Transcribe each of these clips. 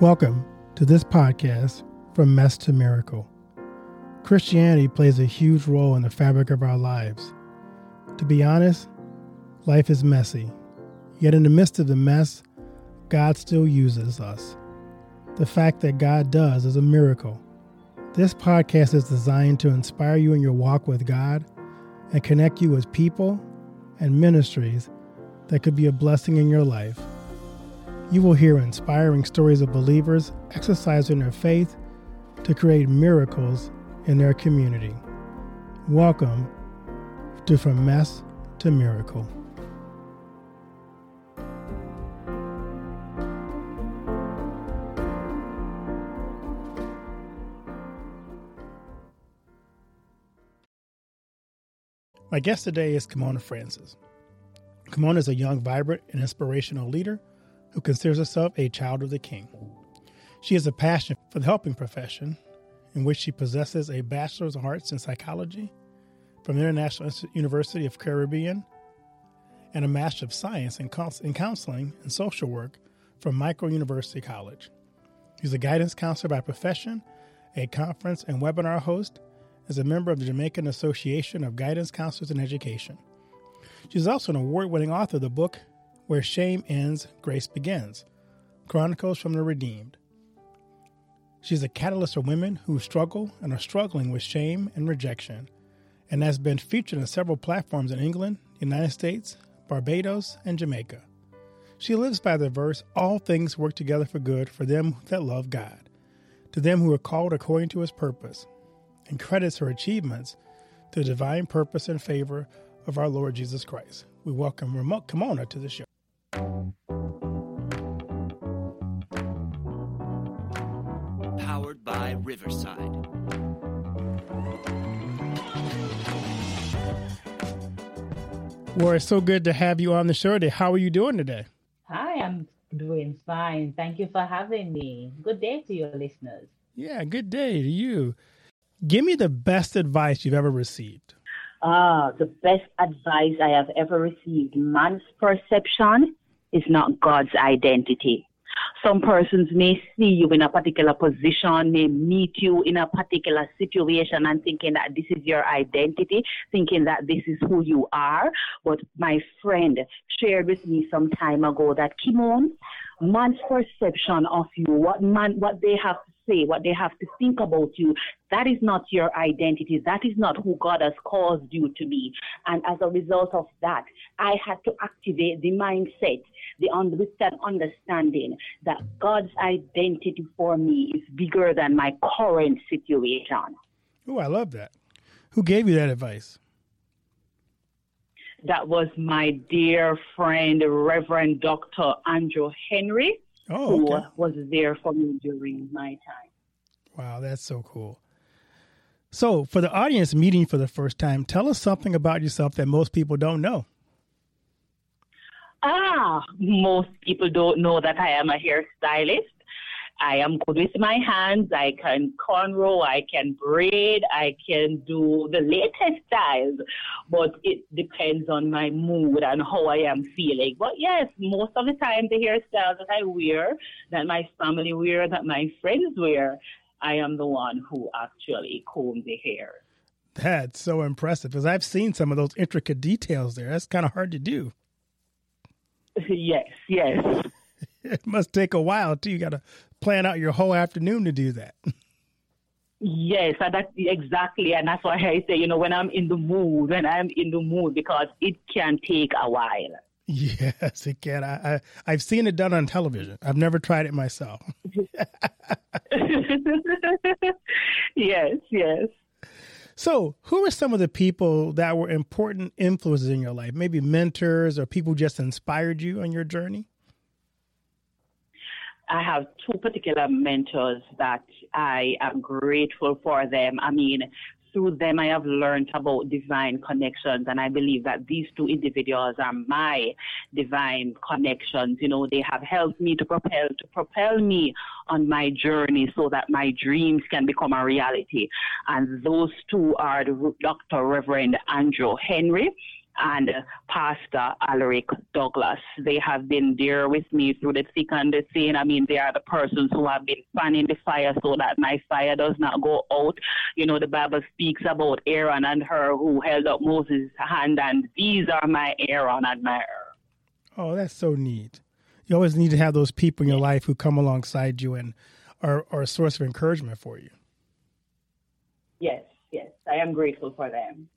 Welcome to this podcast from mess to miracle. Christianity plays a huge role in the fabric of our lives. To be honest, life is messy. Yet in the midst of the mess, God still uses us. The fact that God does is a miracle. This podcast is designed to inspire you in your walk with God and connect you with people and ministries that could be a blessing in your life. You will hear inspiring stories of believers exercising their faith to create miracles in their community. Welcome to From Mess to Miracle. My guest today is Kemone Francis. Kemone is a young, vibrant, and inspirational leader who considers herself a child of the King. She has a passion for the helping profession, in which she possesses a Bachelor's of Arts in Psychology from the International University of Caribbean and a Master of Science in, Counseling and Social Work from Mico University College. She's a guidance counselor by profession, a conference and webinar host, is a member of the Jamaican Association of Guidance Counselors in Education. She's also an award winning author of the book Where Shame Ends, Grace Begins Chronicles from the Redeemed. She's a catalyst for women who struggle and are struggling with shame and rejection, and has been featured on several platforms in England, United States, Barbados, and Jamaica. She lives by the verse All things work together for good for them that love God, to them who are called according to his purpose and credits her achievements to the divine purpose and favor of our Lord Jesus Christ. We welcome Remote Kemone to the show. Riverside. Well, it's so good to have you on the show today. How are you doing today? Hi, I'm doing fine. Thank you for having me. Good day to your listeners. Yeah, good day to you. Give me the best advice you've ever received. Ah, the best advice I have ever received. Man's perception is not God's identity. Some persons may see you in a particular position, may meet you in a particular situation and thinking that this is your identity, thinking that this is who you are. But my friend shared with me some time ago that Kemone, man's perception of you, what man, what they have to say, what they have to think about you, that is not your identity. That is not who God has caused you to be. And as a result of that, I had to activate the mindset, the understanding that God's identity for me is bigger than my current situation. Oh, I love that. Who gave you that advice? That was my dear friend, Reverend Dr. Andrew Henry, oh, okay. who was there for me during my time. Wow, that's so cool. So, for the audience meeting for the first time, tell us something about yourself that most people don't know. Ah, most people don't know that I am a hairstylist. I am good with my hands. I can cornrow, I can braid, I can do the latest styles, but it depends on my mood and how I am feeling. But yes, most of the time, the hairstyles that I wear, that my family wear, that my friends wear, I am the one who actually comb the hair. That's so impressive because I've seen some of those intricate details there. That's kind of hard to do. Yes, yes. it must take a while too. You got to plan out your whole afternoon to do that. Yes, that's exactly, and that's why I say, you know, when I'm in the mood, when I'm in the mood, because it can take a while. Yes, it can. I, I I've seen it done on television. I've never tried it myself. yes, yes. So, who are some of the people that were important influences in your life? Maybe mentors or people just inspired you on your journey? I have two particular mentors that I am grateful for them. I mean, through them, I have learned about divine connections, and I believe that these two individuals are my divine connections. You know, they have helped me to propel to propel me on my journey so that my dreams can become a reality. And those two are Dr. Reverend Andrew Henry and Pastor Alaric Douglas. They have been there with me through the thick and the thin. I mean, they are the persons who have been fanning the fire so that my fire does not go out. You know, the Bible speaks about Aaron and Hur who held up Moses' hand, and these are my Aaron and my Hur. Oh, that's so neat. You always need to have those people in your life who come alongside you and are, are a source of encouragement for you. Yes, yes. I am grateful for them.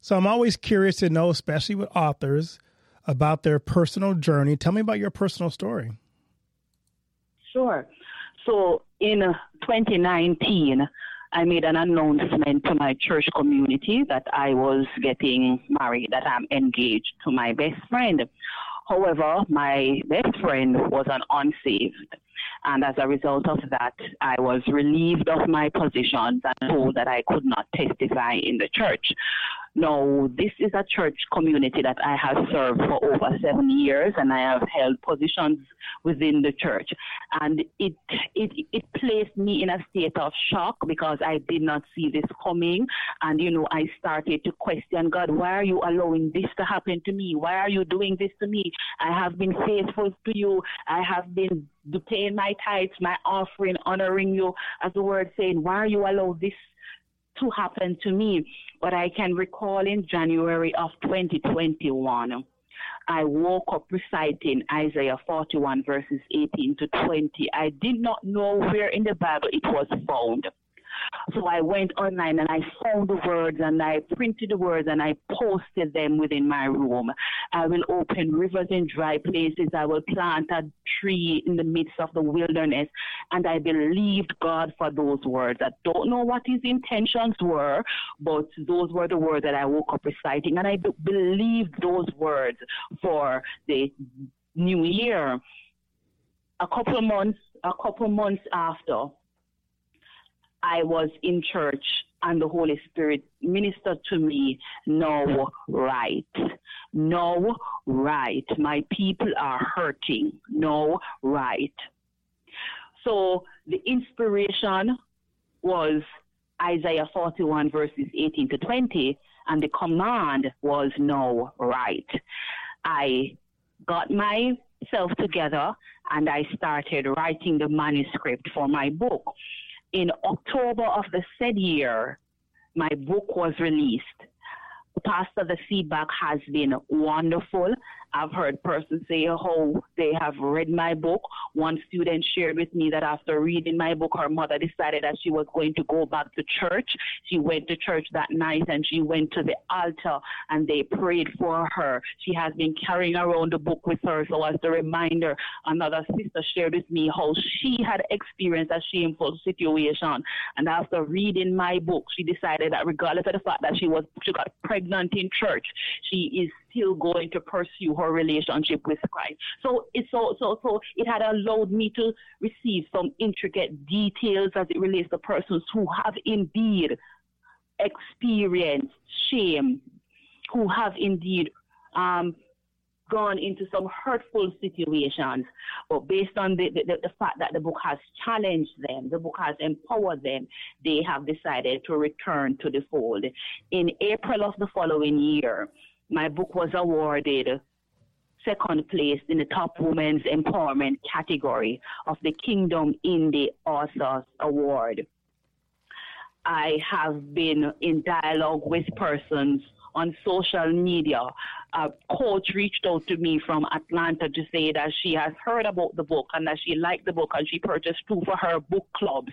So I'm always curious to know, especially with authors, about their personal journey. Tell me about your personal story. Sure. So in uh, 2019, I made an announcement to my church community that I was getting married, that I'm engaged to my best friend. However, my best friend was an unsaved. And as a result of that, I was relieved of my positions and told that I could not testify in the church. Now, this is a church community that I have served for over seven years, and I have held positions within the church. And it, it, it placed me in a state of shock because I did not see this coming. And, you know, I started to question God, why are you allowing this to happen to me? Why are you doing this to me? I have been faithful to you. I have been paying my tithes, my offering, honoring you, as the word saying, why are you allowing this to happen to me? But I can recall in January of 2021, I woke up reciting Isaiah 41 verses 18 to 20. I did not know where in the Bible it was found. So I went online and I found the words and I printed the words and I posted them within my room. I will open rivers in dry places. I will plant a tree in the midst of the wilderness. And I believed God for those words. I don't know what his intentions were, but those were the words that I woke up reciting. And I believed those words for the new year. A couple months, a couple months after, I was in church and the Holy Spirit ministered to me, no right. No right. My people are hurting. No right. So the inspiration was Isaiah 41 verses 18 to 20 and the command was no right. I got myself together and I started writing the manuscript for my book in October of the said year, my book was released. Pastor, the feedback has been wonderful. I've heard persons say how they have read my book. One student shared with me that after reading my book, her mother decided that she was going to go back to church. She went to church that night and she went to the altar and they prayed for her. She has been carrying around the book with her. So, as a reminder, another sister shared with me how she had experienced a shameful situation. And after reading my book, she decided that regardless of the fact that she was she got pregnant in church, she is still going to pursue her relationship with Christ. So it's so so so it had allowed me to receive some intricate details as it relates to persons who have indeed experienced shame, who have indeed um, gone into some hurtful situations, but based on the, the, the, fact that the book has challenged them, the book has empowered them, they have decided to return to the fold. In April of the following year, my book was awarded second place in the top women's empowerment category of the Kingdom Indie Authors Award. I have been in dialogue with persons on social media. A coach reached out to me from Atlanta to say that she has heard about the book and that she liked the book and she purchased two for her book clubs.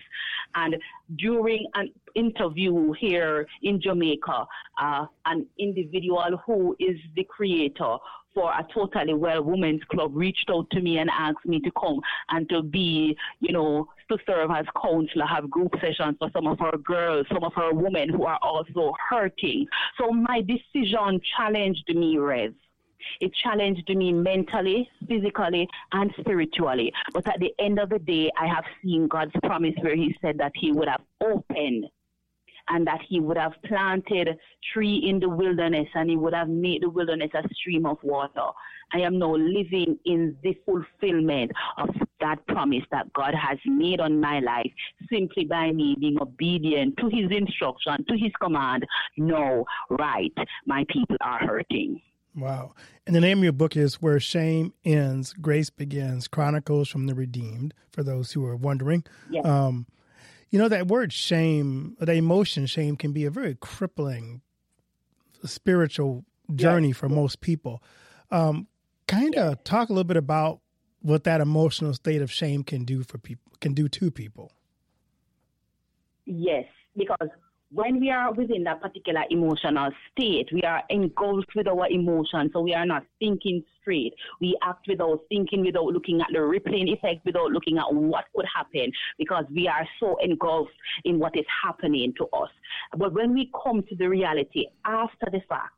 And during an interview here in Jamaica, uh, an individual who is the creator for a totally well women's club reached out to me and asked me to come and to be, you know, to serve as counselor, have group sessions for some of our girls, some of our women who are also hurting. So my decision challenged me, Rez. It challenged me mentally, physically, and spiritually. But at the end of the day, I have seen God's promise where He said that He would have opened and that he would have planted tree in the wilderness and he would have made the wilderness a stream of water. I am now living in the fulfillment of that promise that God has made on my life simply by me being obedient to his instruction, to his command. No, right, my people are hurting. Wow. And the name of your book is Where Shame Ends, Grace Begins Chronicles from the Redeemed, for those who are wondering. Yes. Um, you know, that word shame, the emotion shame, can be a very crippling spiritual journey yes. for most people. Um, kind of talk a little bit about what that emotional state of shame can do for people, can do to people. Yes, because when we are within that particular emotional state, we are engulfed with our emotions, so we are not thinking straight. We act without thinking, without looking at the rippling effect, without looking at what could happen, because we are so engulfed in what is happening to us. But when we come to the reality after the fact,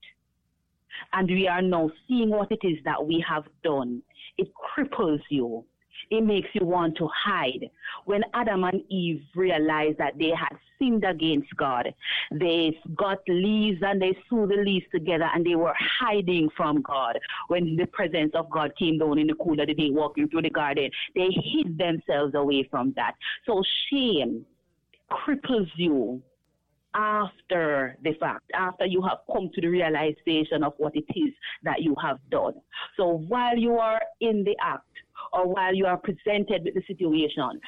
and we are now seeing what it is that we have done, it cripples you it makes you want to hide. When Adam and Eve realized that they had sinned against God, they got leaves and they sewed the leaves together and they were hiding from God. When the presence of God came down in the cool of the day, walking through the garden, they hid themselves away from that. So shame cripples you after the fact, after you have come to the realization of what it is that you have done. So while you are in the act, or while you are presented with the situation,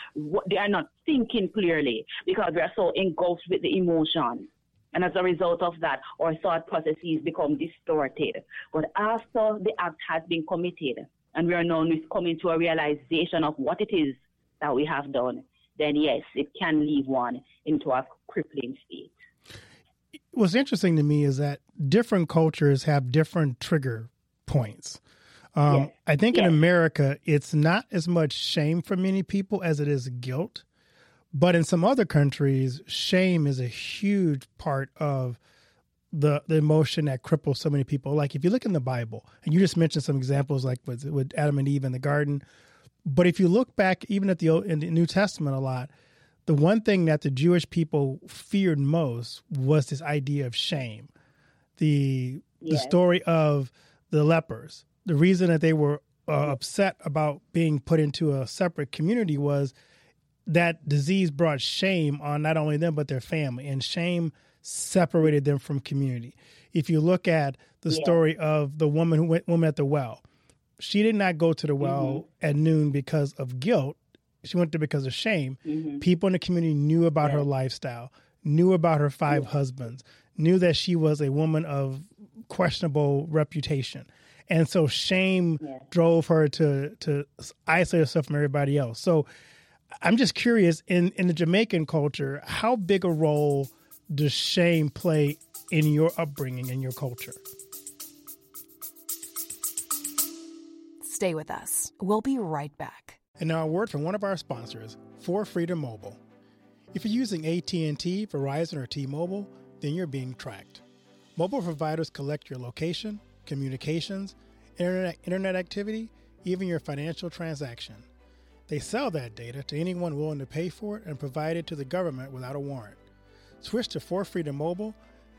they are not thinking clearly because they are so engulfed with the emotion. And as a result of that, our thought processes become distorted. But after the act has been committed, and we are now coming to a realization of what it is that we have done, then yes, it can leave one into a crippling state. What's interesting to me is that different cultures have different trigger points. Um, yes. I think yes. in America, it's not as much shame for many people as it is guilt. But in some other countries, shame is a huge part of the the emotion that cripples so many people. Like if you look in the Bible, and you just mentioned some examples, like with, with Adam and Eve in the garden. But if you look back, even at the in the New Testament, a lot, the one thing that the Jewish people feared most was this idea of shame. The yes. the story of the lepers the reason that they were uh, upset about being put into a separate community was that disease brought shame on not only them but their family and shame separated them from community if you look at the yeah. story of the woman who went woman at the well she did not go to the well mm-hmm. at noon because of guilt she went there because of shame mm-hmm. people in the community knew about yeah. her lifestyle knew about her five yeah. husbands knew that she was a woman of questionable reputation and so shame yeah. drove her to to isolate herself from everybody else. So I'm just curious in in the Jamaican culture, how big a role does shame play in your upbringing in your culture? Stay with us. We'll be right back. And now a word from one of our sponsors, For Freedom Mobile. If you're using AT&T, Verizon, or T-Mobile, then you're being tracked. Mobile providers collect your location communications, internet, internet activity, even your financial transaction. They sell that data to anyone willing to pay for it and provide it to the government without a warrant. Switch to For Freedom Mobile,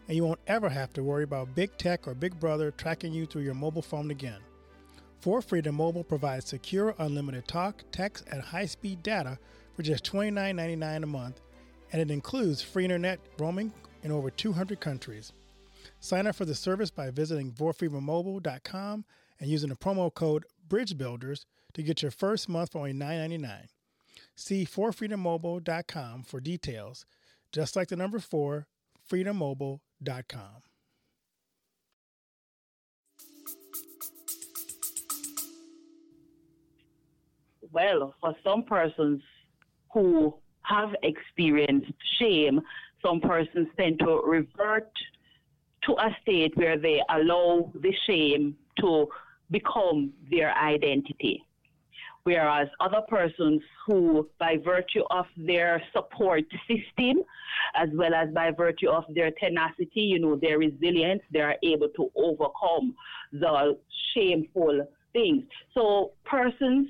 and you won't ever have to worry about big tech or big brother tracking you through your mobile phone again. For Freedom Mobile provides secure, unlimited talk, text, and high speed data for just $29.99 a month, and it includes free internet roaming in over 200 countries. Sign up for the service by visiting forfreedommobile.com and using the promo code BridgeBuilders to get your first month for only $9.99. See forfreedommobile.com for details, just like the number 4, freedommobile.com. Well, for some persons who have experienced shame, some persons tend to revert to a state where they allow the shame to become their identity. Whereas other persons who, by virtue of their support system, as well as by virtue of their tenacity, you know, their resilience, they are able to overcome the shameful things. So persons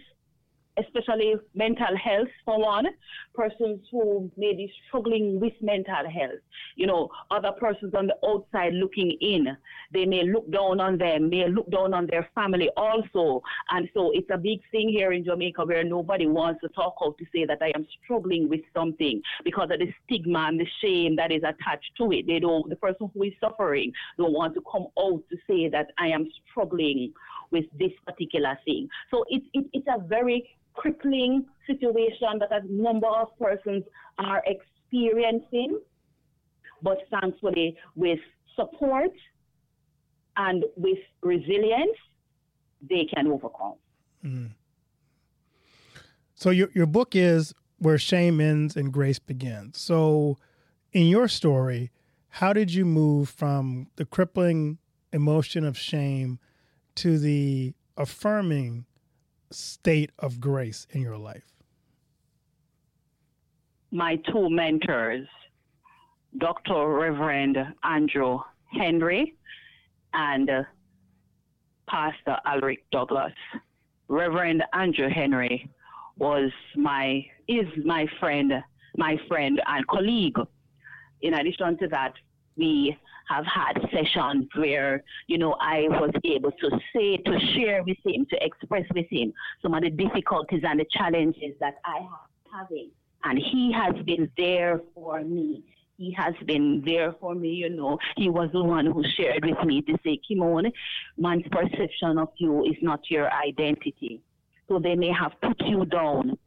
especially mental health for one, persons who may be struggling with mental health. You know, other persons on the outside looking in, they may look down on them, may look down on their family also. And so it's a big thing here in Jamaica where nobody wants to talk out to say that I am struggling with something because of the stigma and the shame that is attached to it. They don't, the person who is suffering don't want to come out to say that I am struggling with this particular thing. So it, it, it's a very crippling situation that a number of persons are experiencing, but thankfully, with support and with resilience, they can overcome. Mm. So your your book is where shame ends and grace begins. So in your story, how did you move from the crippling emotion of shame to the affirming state of grace in your life? My two mentors, Dr. Reverend Andrew Henry and uh, Pastor Alric Douglas. Reverend Andrew Henry was my is my friend, my friend and colleague. In addition to that, we have had sessions where, you know, I was able to say, to share with him, to express with him some of the difficulties and the challenges that I am having. And he has been there for me. He has been there for me, you know. He was the one who shared with me to say, Kemone, man's perception of you is not your identity. So they may have put you down.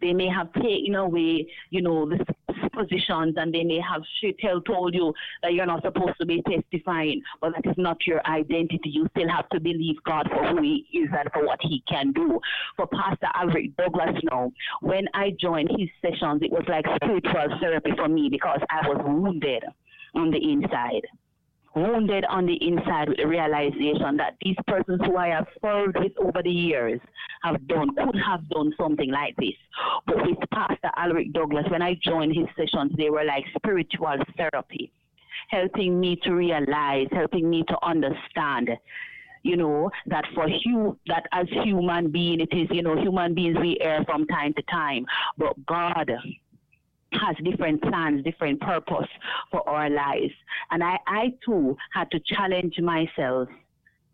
They may have taken away, you know, the positions and they may have tell told you that you're not supposed to be testifying, but that is not your identity. You still have to believe God for who He is and for what He can do. For Pastor Alric Douglas now, when I joined his sessions, it was like spiritual therapy for me because I was wounded on the inside wounded on the inside with the realization that these persons who I have served with over the years have done, could have done something like this. But with Pastor Alric Douglas, when I joined his sessions, they were like spiritual therapy, helping me to realize, helping me to understand you know, that for you, that as human being, it is, you know, human beings we err from time to time, but God has different plans, different purpose for our lives. And I, I too had to challenge myself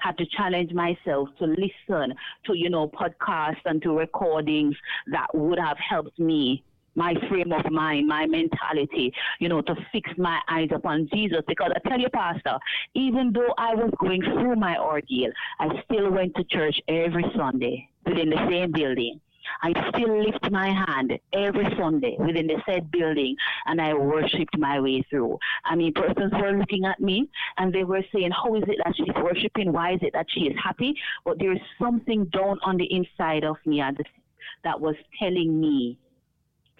had to challenge myself to listen to, you know, podcasts and to recordings that would have helped me my frame of mind, my mentality, you know, to fix my eyes upon Jesus. Because I tell you, Pastor, even though I was going through my ordeal, I still went to church every Sunday within the same building. I still lift my hand every Sunday within the said building and I worshiped my way through. I mean, persons were looking at me and they were saying, How is it that she's worshiping? Why is it that she is happy? But there's something down on the inside of me that was telling me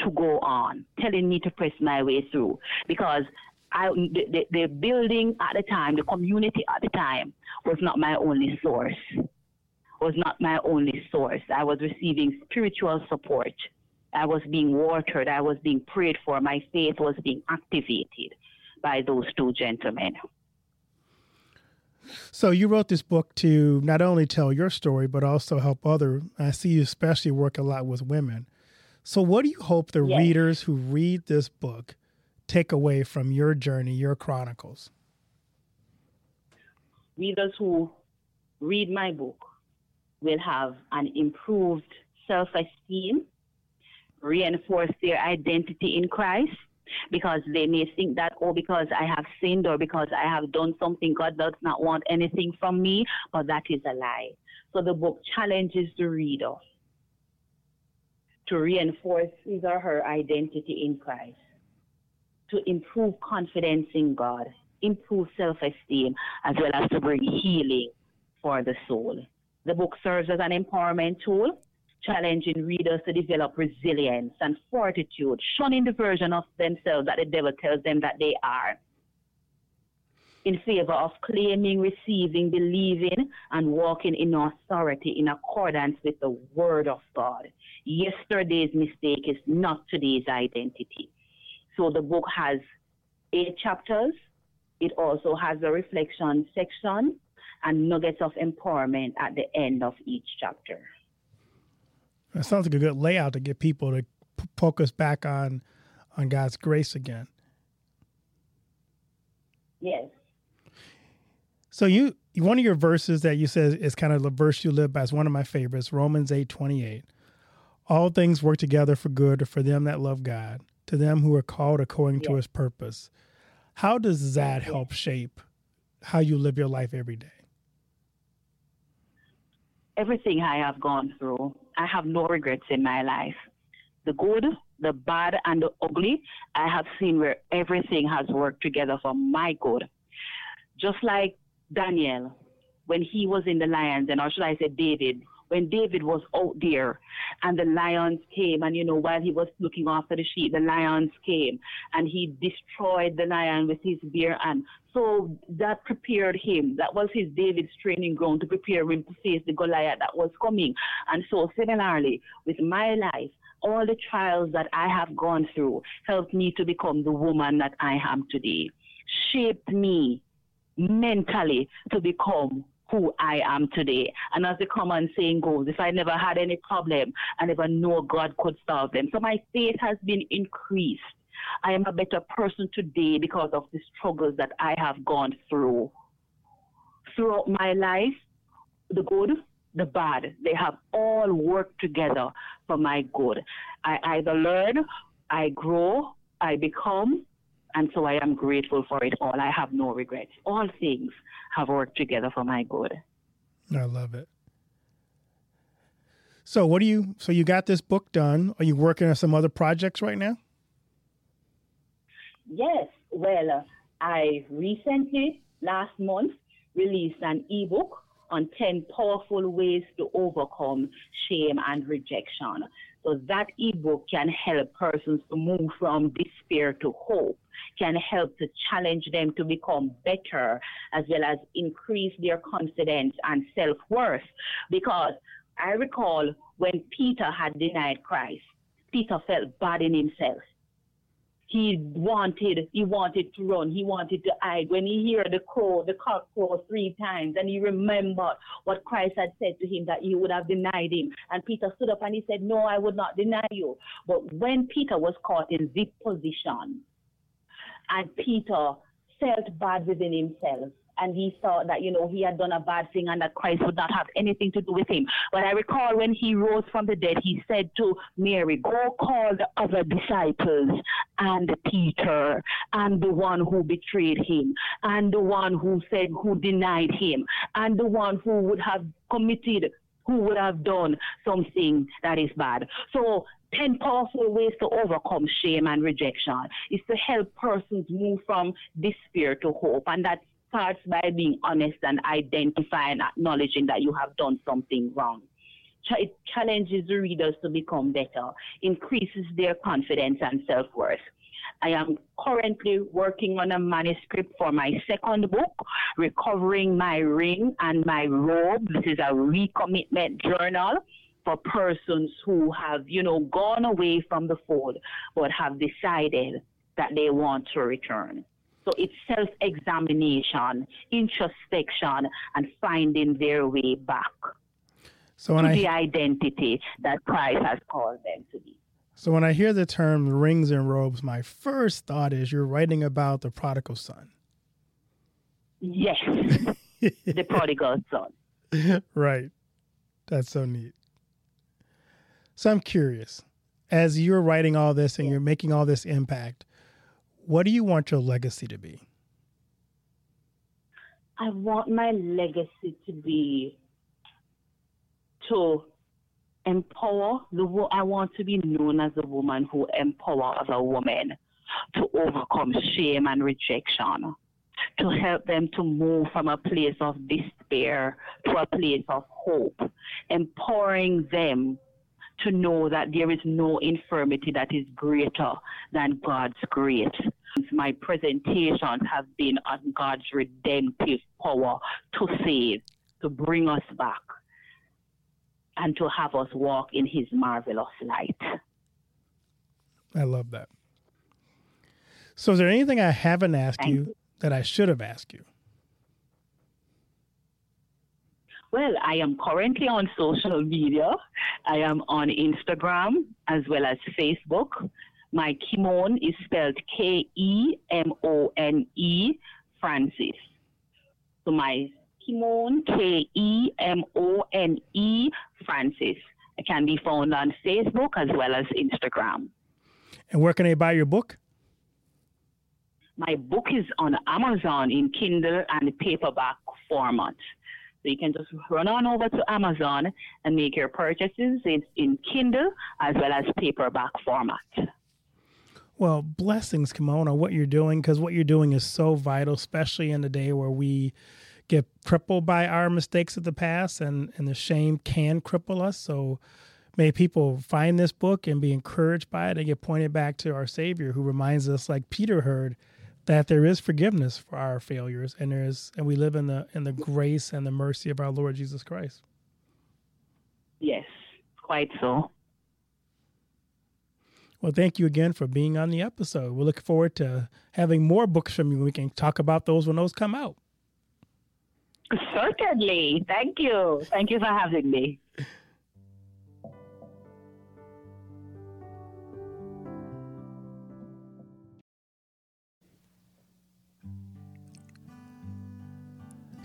to go on, telling me to press my way through. Because I, the, the building at the time, the community at the time, was not my only source was not my only source. I was receiving spiritual support. I was being watered. I was being prayed for. My faith was being activated by those two gentlemen. So you wrote this book to not only tell your story, but also help other. I see you especially work a lot with women. So what do you hope the yes. readers who read this book take away from your journey, your chronicles? Readers who read my book will have an improved self esteem, reinforce their identity in Christ, because they may think that, oh, because I have sinned or because I have done something, God does not want anything from me, but that is a lie. So the book challenges the reader to reinforce his or her identity in Christ, to improve confidence in God, improve self esteem, as well as to bring healing for the soul. The book serves as an empowerment tool, challenging readers to develop resilience and fortitude, shunning the version of themselves that the devil tells them that they are. In favor of claiming, receiving, believing, and walking in authority in accordance with the Word of God. Yesterday's mistake is not today's identity. So the book has eight chapters. It also has a reflection section and nuggets of empowerment at the end of each chapter. It sounds like a good layout to get people to p- focus back on on God's grace again. Yes. So you one of your verses that you said is kind of the verse you live by is one of my favorites, Romans eight twenty eight. All things work together for good for them that love God, to them who are called according to his purpose. How does that mm-hmm. help shape how you live your life every day? everything I have gone through, I have no regrets in my life. The good, the bad, and the ugly, I have seen where everything has worked together for my good. Just like Daniel, when he was in the lions, and or should I say David, when David was out there and the lions came, and you know, while he was looking after the sheep, the lions came and he destroyed the lion with his bare hand. So that prepared him. That was his David's training ground to prepare him to face the Goliath that was coming. And so, similarly, with my life, all the trials that I have gone through helped me to become the woman that I am today, shaped me mentally to become who I am today. And as the common saying goes, if I never had any problem, I never know God could solve them. So my faith has been increased. I am a better person today because of the struggles that I have gone through. Throughout my life, the good, the bad, they have all worked together for my good. I either learn, I grow, I become, and so I am grateful for it all. I have no regrets. All things have worked together for my good. I love it. So what do you so you got this book done? Are you working on some other projects right now? Yes, well, uh, I recently, last month, released an ebook on 10 powerful ways to overcome shame and rejection. So that ebook can help persons to move from despair to hope, can help to challenge them to become better, as well as increase their confidence and self worth. Because I recall when Peter had denied Christ, Peter felt bad in himself he wanted he wanted to run he wanted to hide. When he heard the crow the cock crow three times and he remembered what christ had said to him that he would have denied him. And peter stood up and he said no i would not deny you. But when peter was caught in this position and peter felt bad within himself and he thought that, you know, he had done a bad thing and that Christ would not have anything to do with him. But I recall when he rose from the dead, he said to Mary, Go call the other disciples and Peter and the one who betrayed him and the one who said, who denied him and the one who would have committed who would have done something that is bad. So 10 powerful ways to overcome shame and rejection is to help persons move from despair to hope. And that starts by being honest and identifying, acknowledging that you have done something wrong. It challenges the readers to become better, increases their confidence and self worth. I am currently working on a manuscript for my second book, Recovering My Ring and My Robe. This is a recommitment journal for persons who have, you know, gone away from the fold but have decided that they want to return. So it's self examination, introspection, and finding their way back So when to I the identity that Christ has called them to be. so when I hear the term rings and robes, my first thought is you're writing about the prodigal son. Yes, the prodigal son. right. That's so neat. So I'm curious, as you're writing all this and you're making all this impact, what do you want your legacy to be? I want my legacy to be to empower the wo- I want to be known as a woman who empowers other women to overcome shame and rejection, to help them to move from a place of despair to a place of hope, empowering them to know that there is no infirmity that is greater than God's grace. My presentations have been on God's redemptive power to save, to bring us back, and to have us walk in His marvelous light. I love that. So is there anything I haven't asked Thank you that I should have asked you? Well, I am currently on social media I am on Instagram as well as Facebook. My Kemone is spelled K E M O N E Francis. So my Kemone, K E M O N E Francis. It can be found on Facebook as well as Instagram. And where can they buy your book? My book is on Amazon in Kindle and paperback format. So you can just run on over to Amazon and make your purchases in, in Kindle as well as paperback format. Well, blessings, Kemone, on what you're doing, because what you're doing is so vital, especially in the day where we get crippled by our mistakes of the past and, and the shame can cripple us. So may people find this book and be encouraged by it and get pointed back to our Savior who reminds us, like Peter heard, that there is forgiveness for our failures and there is and we live in the in the grace and the mercy of our Lord Jesus Christ. Yes, quite so. Well, thank you again for being on the episode. We look forward to having more books from you. We can talk about those when those come out. Certainly. Thank you. Thank you for having me.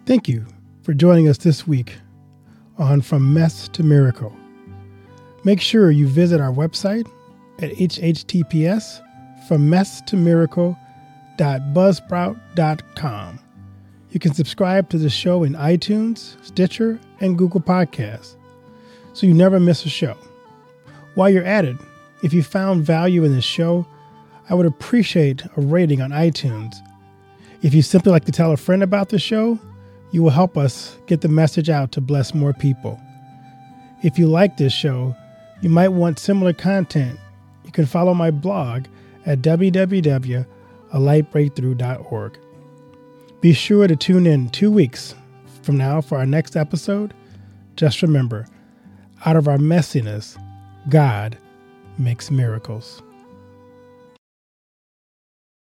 Thank you for joining us this week on From Mess to Miracle. Make sure you visit our website at https from mess to. You can subscribe to the show in iTunes, Stitcher, and Google Podcasts so you never miss a show. While you're at it, if you found value in this show, I would appreciate a rating on iTunes. If you simply like to tell a friend about the show, you will help us get the message out to bless more people. If you like this show, you might want similar content. You can follow my blog at www.alightbreakthrough.org. Be sure to tune in two weeks from now for our next episode. Just remember, out of our messiness, God makes miracles.